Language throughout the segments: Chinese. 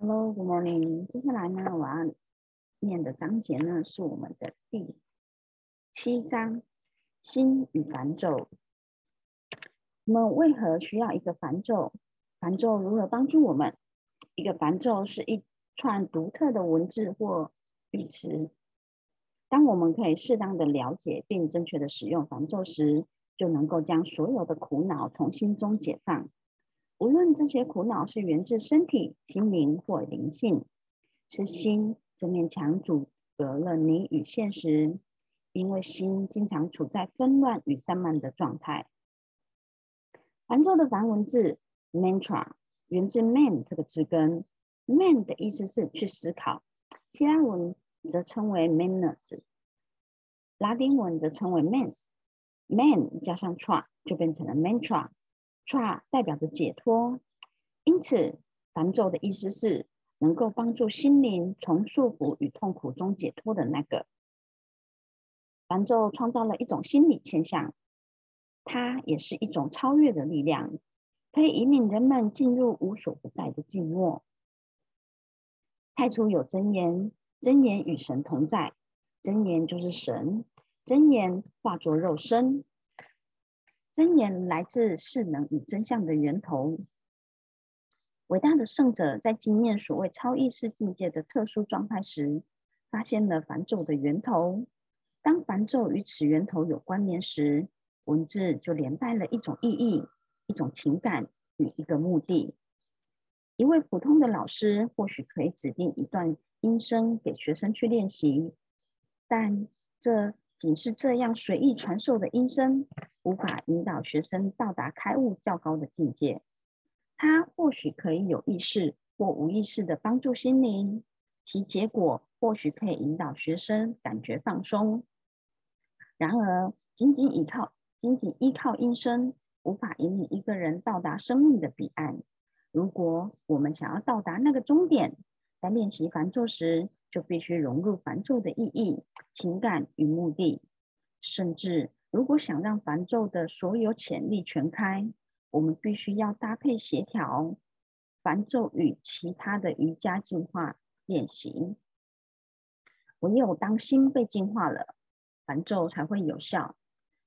Hello, good morning。接下来呢，我要念的章节呢是我们的第七章“心与烦咒”。我们为何需要一个烦咒？烦咒如何帮助我们？一个烦咒是一串独特的文字或语词。当我们可以适当的了解并正确的使用烦咒时，就能够将所有的苦恼从心中解放。无论这些苦恼是源自身体、心灵或灵性，是心这面墙阻隔了你与现实，因为心经常处在纷乱与散漫的状态。梵咒的梵文字 mantra 源自 man 这个字根，man 的意思是去思考，希腊文则称为 manus，拉丁文则称为 mans，man 加上 tra 就变成了 mantra。Tra 代表着解脱，因此梵咒的意思是能够帮助心灵从束缚与痛苦中解脱的那个。梵咒创造了一种心理现象，它也是一种超越的力量，可以引领人们进入无所不在的静默。太初有真言，真言与神同在，真言就是神，真言化作肉身。真言来自势能与真相的源头。伟大的圣者在经验所谓超意识境界的特殊状态时，发现了梵咒的源头。当梵咒与此源头有关联时，文字就连带了一种意义、一种情感与一个目的。一位普通的老师或许可以指定一段音声给学生去练习，但这。仅是这样随意传授的音声，无法引导学生到达开悟较高的境界。它或许可以有意识或无意识的帮助心灵，其结果或许可以引导学生感觉放松。然而，仅仅依靠仅仅依靠音声，无法引领一个人到达生命的彼岸。如果我们想要到达那个终点，在练习梵咒时，就必须融入梵咒的意义、情感与目的。甚至，如果想让梵咒的所有潜力全开，我们必须要搭配协调梵咒与其他的瑜伽进化练习。唯有当心被净化了，梵咒才会有效。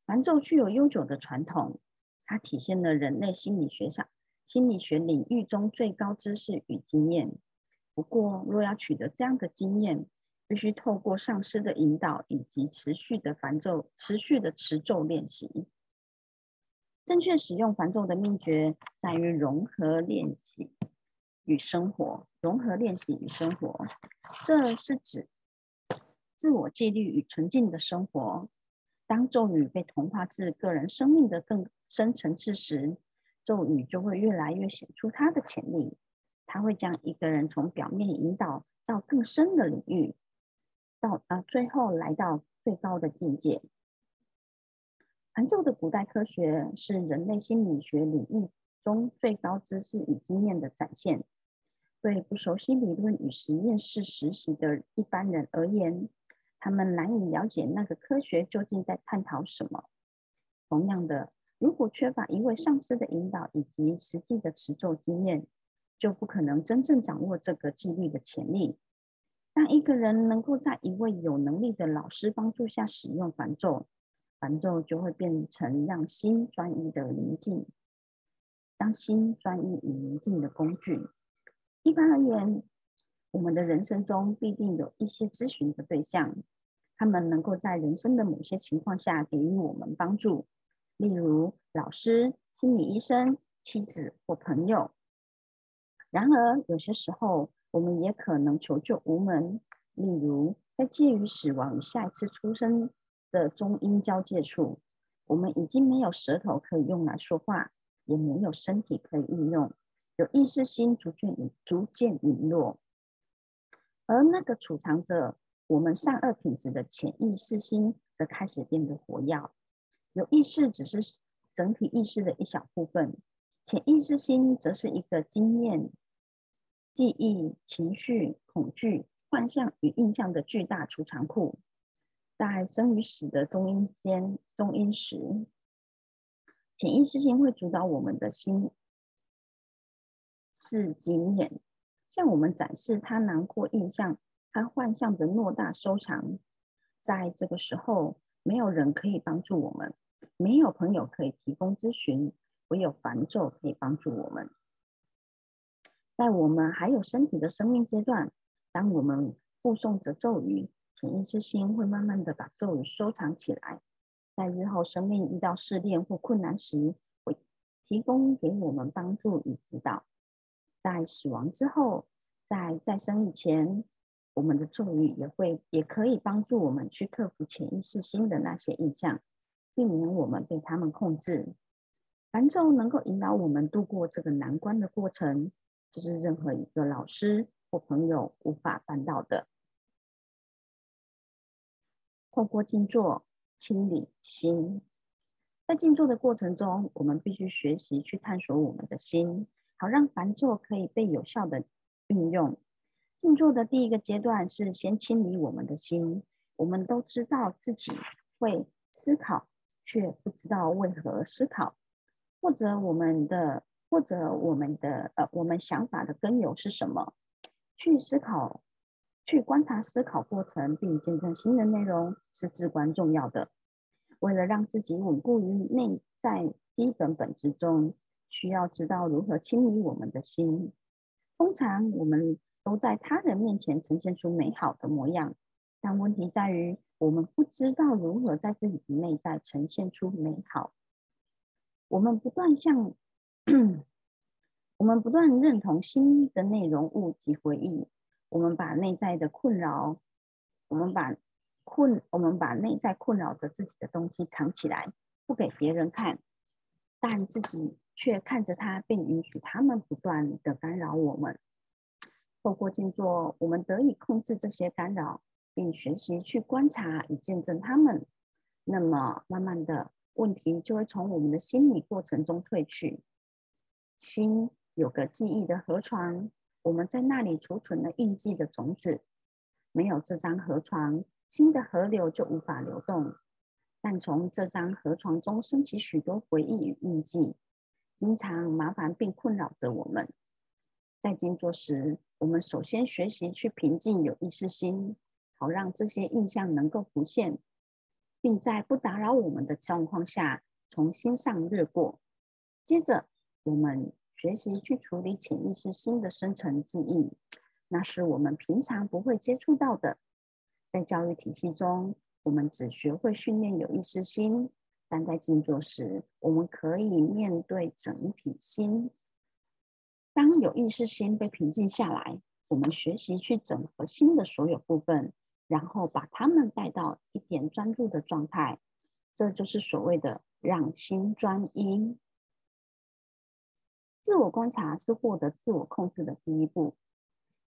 梵咒具有悠久的传统，它体现了人类心理学上心理学领域中最高知识与经验。不过，若要取得这样的经验，必须透过上师的引导以及持续的梵咒、持续的持咒练习。正确使用梵咒的秘诀在于融合练习与生活。融合练习与生活，这是指自我纪律与纯净的生活。当咒语被同化至个人生命的更深层次时，咒语就会越来越显出它的潜力。它会将一个人从表面引导到更深的领域，到啊，最后来到最高的境界。梵咒的古代科学是人类心理学领域中最高知识与经验的展现。对不熟悉理论与实验室实习的一般人而言，他们难以了解那个科学究竟在探讨什么。同样的，如果缺乏一位上师的引导以及实际的持咒经验，就不可能真正掌握这个纪律的潜力。当一个人能够在一位有能力的老师帮助下使用梵咒，梵咒就会变成让心专一的宁静，当心专一与宁静的工具。一般而言，我们的人生中必定有一些咨询的对象，他们能够在人生的某些情况下给予我们帮助，例如老师、心理医生、妻子或朋友。然而，有些时候我们也可能求救无门。例如，在介于死亡与下一次出生的中阴交界处，我们已经没有舌头可以用来说话，也没有身体可以运用，有意识心逐渐逐渐陨落，而那个储藏着我们善恶品质的潜意识心则开始变得活跃。有意识只是整体意识的一小部分，潜意识心则是一个经验。记忆、情绪、恐惧、幻象与印象的巨大储藏库，在生与死的中阴间、中阴时，潜意识性会主导我们的心是经验。向我们展示他囊括印象、他幻象的偌大收藏。在这个时候，没有人可以帮助我们，没有朋友可以提供咨询，唯有梵咒可以帮助我们。在我们还有身体的生命阶段，当我们护诵着咒语，潜意识心会慢慢的把咒语收藏起来，在日后生命遇到试炼或困难时，会提供给我们帮助与指导。在死亡之后，在再生以前，我们的咒语也会也可以帮助我们去克服潜意识心的那些印象，避免我们被他们控制。凡咒能够引导我们度过这个难关的过程，这是任何一个老师或朋友无法办到的。透过静坐清理心，在静坐的过程中，我们必须学习去探索我们的心。好让梵咒可以被有效的运用。静坐的第一个阶段是先清理我们的心。我们都知道自己会思考，却不知道为何思考，或者我们的或者我们的呃我们想法的根由是什么？去思考，去观察思考过程，并见证新的内容是至关重要的。为了让自己稳固于内在基本本质中。需要知道如何清理我们的心。通常我们都在他人面前呈现出美好的模样，但问题在于我们不知道如何在自己的内在呈现出美好。我们不断向，我们不断认同新的内容物及回忆。我们把内在的困扰，我们把困，我们把内在困扰着自己的东西藏起来，不给别人看，但自己。却看着它，并允许他们不断的干扰我们。透过静坐，我们得以控制这些干扰，并学习去观察与见证他们。那么，慢慢的问题就会从我们的心理过程中退去。心有个记忆的河床，我们在那里储存了印记的种子。没有这张河床，新的河流就无法流动。但从这张河床中升起许多回忆与印记。经常麻烦并困扰着我们。在静坐时，我们首先学习去平静有意识心，好让这些印象能够浮现，并在不打扰我们的状况下从心上掠过。接着，我们学习去处理潜意识心的深层记忆，那是我们平常不会接触到的。在教育体系中，我们只学会训练有意识心。但在静坐时，我们可以面对整体心。当有意识心被平静下来，我们学习去整合心的所有部分，然后把它们带到一点专注的状态。这就是所谓的让心专一。自我观察是获得自我控制的第一步。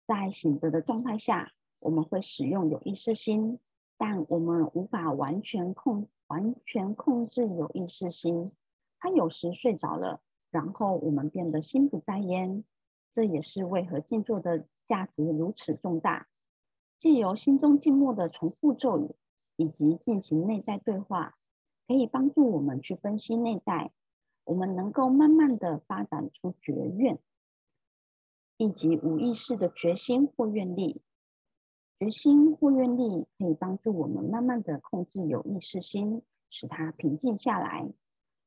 在醒着的状态下，我们会使用有意识心，但我们无法完全控。完全控制有意识心，他有时睡着了，然后我们变得心不在焉。这也是为何静坐的价值如此重大。借由心中静默的重复咒语，以及进行内在对话，可以帮助我们去分析内在。我们能够慢慢的发展出觉愿，以及无意识的决心或愿力。决心或愿力可以帮助我们慢慢的控制有意识心，使它平静下来。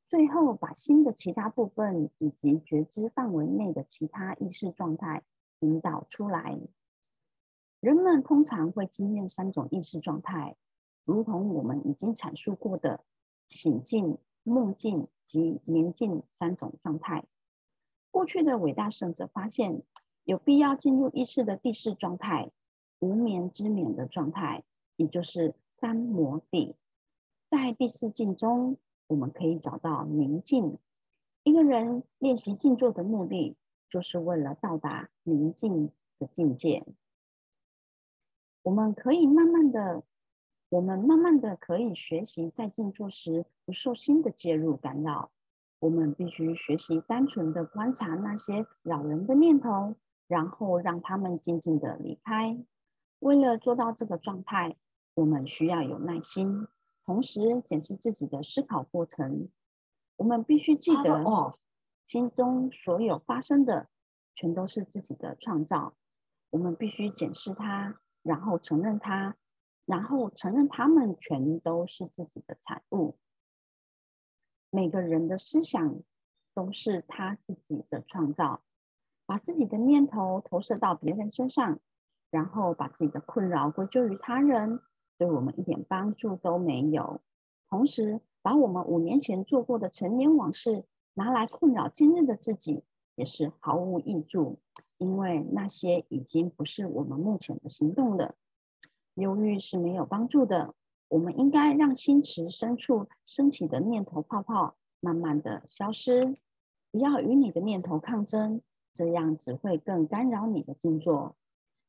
最后，把心的其他部分以及觉知范围内的其他意识状态引导出来。人们通常会经验三种意识状态，如同我们已经阐述过的醒境、梦境及眠境三种状态。过去的伟大圣者发现，有必要进入意识的第四状态。无眠之眠的状态，也就是三摩地。在第四境中，我们可以找到宁静。一个人练习静坐的目的，就是为了到达宁静的境界。我们可以慢慢的，我们慢慢的可以学习在静坐时不受新的介入干扰。我们必须学习单纯的观察那些扰人的念头，然后让他们静静的离开。为了做到这个状态，我们需要有耐心，同时检视自己的思考过程。我们必须记得，哦心中所有发生的，全都是自己的创造，我们必须检视它，然后承认它，然后承认他们全都是自己的产物。每个人的思想都是他自己的创造，把自己的念头投射到别人身上，然后把自己的困扰归咎于他人，对我们一点帮助都没有。同时，把我们五年前做过的陈年往事拿来困扰今日的自己，也是毫无益处，因为那些已经不是我们目前的行动了。忧郁是没有帮助的。我们应该让心池深处升起的念头泡泡慢慢的消失，不要与你的念头抗争，这样只会更干扰你的静坐。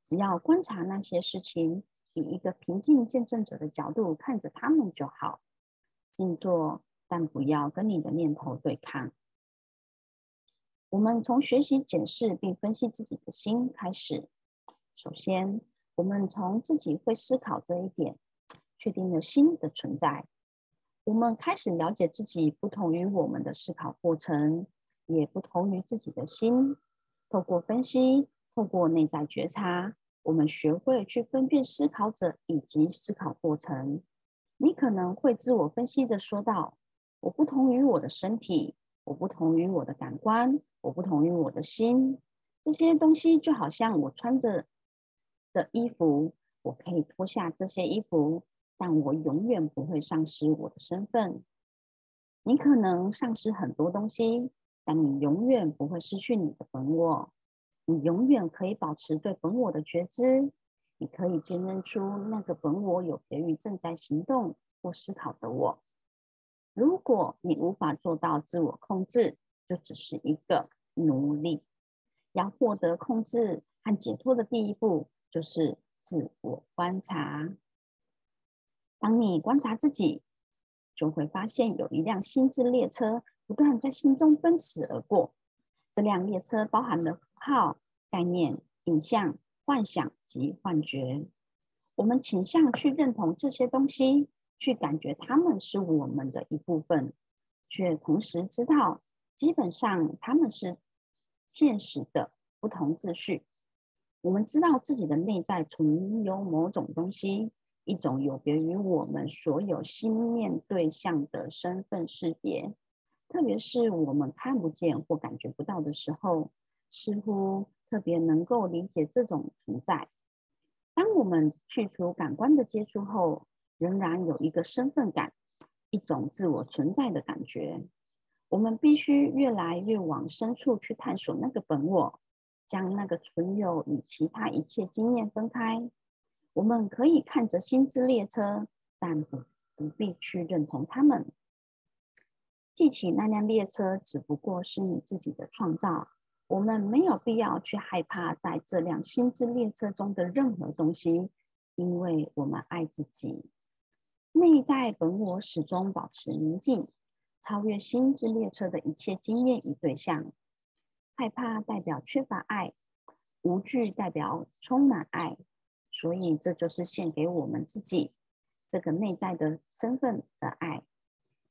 只要观察那些事情，以一个平静见证者的角度看着他们就好。静坐，但不要跟你的念头对抗。我们从学习检视并分析自己的心开始。首先，我们从自己会思考这一点。确定了心的存在，我们开始了解自己不同于我们的思考过程，也不同于自己的心。透过分析，透过内在觉察，我们学会去分辨思考者以及思考过程。你可能会自我分析的说道：“我不同于我的身体，我不同于我的感官，我不同于我的心。这些东西就好像我穿着的衣服，我可以脱下这些衣服。”但我永远不会丧失我的身份。你可能丧失很多东西，但你永远不会失去你的本我。你永远可以保持对本我的觉知。你可以辨认出那个本我有别于正在行动或思考的我。如果你无法做到自我控制，就只是一个奴隶。要获得控制和解脱的第一步，就是自我观察。当你观察自己，就会发现有一辆心智列车不断在心中奔驰而过。这辆列车包含了符号、概念、影像、幻想及幻觉。我们倾向去认同这些东西，去感觉它们是我们的一部分，却同时知道，基本上它们是现实的不同秩序。我们知道自己的内在存有某种东西。一种有别于我们所有心念对象的身份识别，特别是我们看不见或感觉不到的时候，似乎特别能够理解这种存在。当我们去除感官的接触后，仍然有一个身份感，一种自我存在的感觉。我们必须越来越往深处去探索那个本我，将那个存有与其他一切经验分开。我们可以看着心智列车，但不必去认同他们。记起那辆列车只不过是你自己的创造，我们没有必要去害怕在这辆心智列车中的任何东西，因为我们爱自己。内在本我始终保持宁静，超越心智列车的一切经验与对象。害怕代表缺乏爱，无惧代表充满爱。所以，这就是献给我们自己这个内在的身份的爱，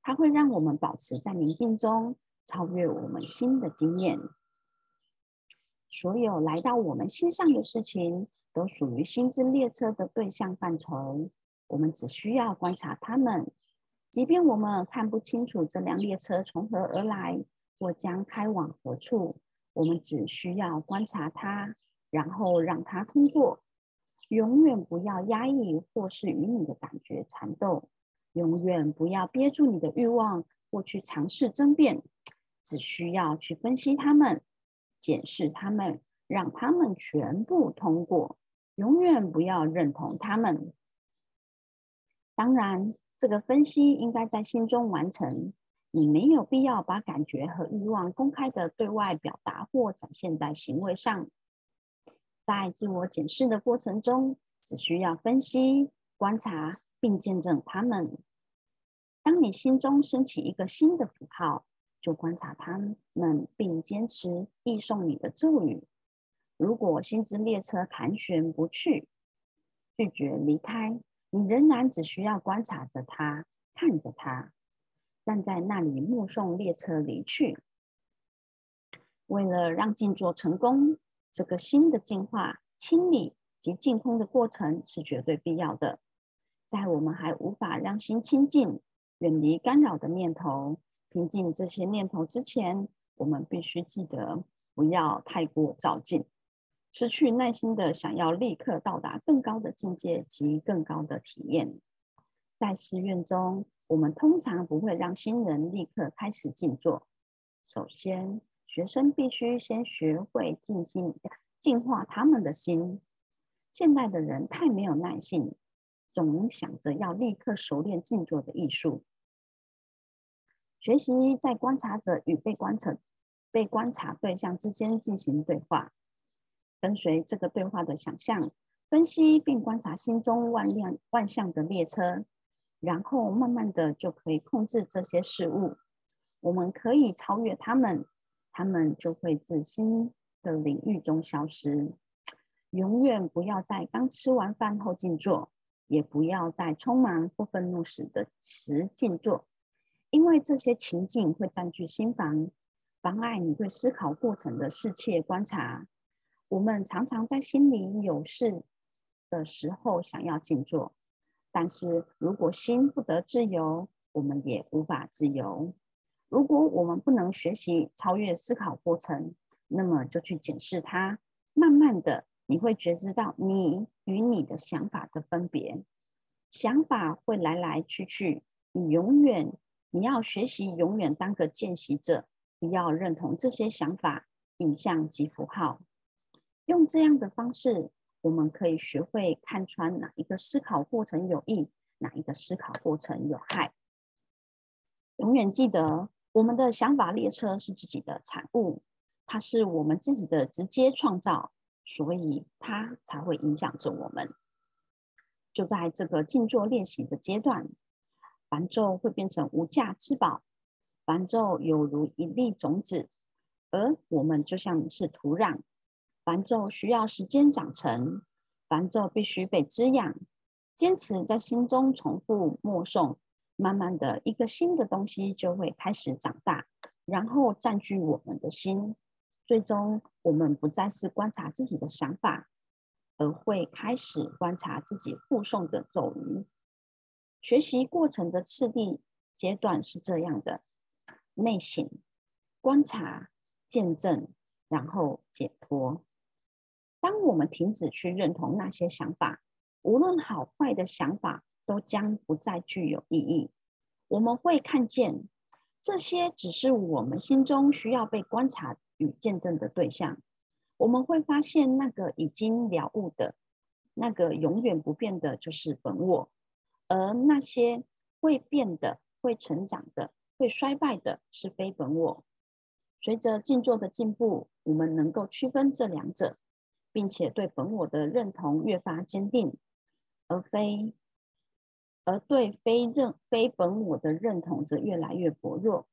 它会让我们保持在宁静中，超越我们新的经验。所有来到我们心上的事情，都属于心之列车的对象范畴。我们只需要观察它们，即便我们看不清楚这辆列车从何而来，或将开往何处，我们只需要观察它，然后让它通过。永远不要压抑或是与你的感觉缠斗，永远不要憋住你的欲望或去尝试争辩，只需要去分析它们、检视它们，让他们全部通过。永远不要认同他们。当然，这个分析应该在心中完成，你没有必要把感觉和欲望公开的对外表达或展现在行为上。在自我检视的过程中，只需要分析、观察并见证他们。当你心中升起一个新的符号，就观察他们，并坚持译送你的咒语。如果心之列车盘旋不去，拒绝离开，你仍然只需要观察着它，看着它，站在那里目送列车离去。为了让静坐成功。这个新的进化清理及净空的过程是绝对必要的。在我们还无法让心清净、远离干扰的念头、平静这些念头之前，我们必须记得不要太过照进，失去耐心的想要立刻到达更高的境界及更高的体验。在寺院中，我们通常不会让新人立刻开始静坐。首先，学生必须先学会静心，净化他们的心。现代的人太没有耐性。总想着要立刻熟练静坐的艺术，学习在观察者与被观察、被观察对象之间进行对话，跟随这个对话的想象，分析并观察心中万辆万象的列车，然后慢慢的就可以控制这些事物。我们可以超越他们，他们就会自心的领域中消失。永远不要在刚吃完饭后静坐。也不要在匆忙或愤怒时的时静坐，因为这些情境会占据心房，妨碍你对思考过程的视切观察。我们常常在心里有事的时候想要静坐，但是如果心不得自由，我们也无法自由。如果我们不能学习超越思考过程，那么就去检视它，慢慢的。你会觉知到你与你的想法的分别，想法会来来去去，你永远你要学习永远当个见习者，不要认同这些想法、影像及符号。用这样的方式，我们可以学会看穿哪一个思考过程有益，哪一个思考过程有害。永远记得，我们的想法列车是自己的产物，它是我们自己的直接创造。所以它才会影响着我们。就在这个静坐练习的阶段，梵咒会变成无价之宝。梵咒犹如一粒种子，而我们就像是土壤。梵咒需要时间长成，梵咒必须被滋养。坚持在心中重复默诵，慢慢的一个新的东西就会开始长大，然后占据我们的心。最终，我们不再是观察自己的想法，而会开始观察自己附送的咒语。学习过程的次第阶段是这样的：内省、观察、见证，然后解脱。当我们停止去认同那些想法，无论好坏的想法，都将不再具有意义。我们会看见，这些只是我们心中需要被观察。与见证的对象，我们会发现那个已经了悟的，那个永远不变的，就是本我；而那些会变的、会成长的、会衰败的，是非本我。随着静坐的进步，我们能够区分这两者，并且对本我的认同越发坚定，而非而对非认非本我的认同则越来越薄弱。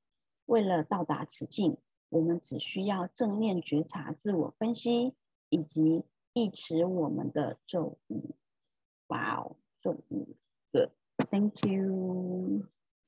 为了到达此境。我们只需要正念觉察、自我分析，以及一持我们的咒语。哇哦，咒语，Good，Thank you。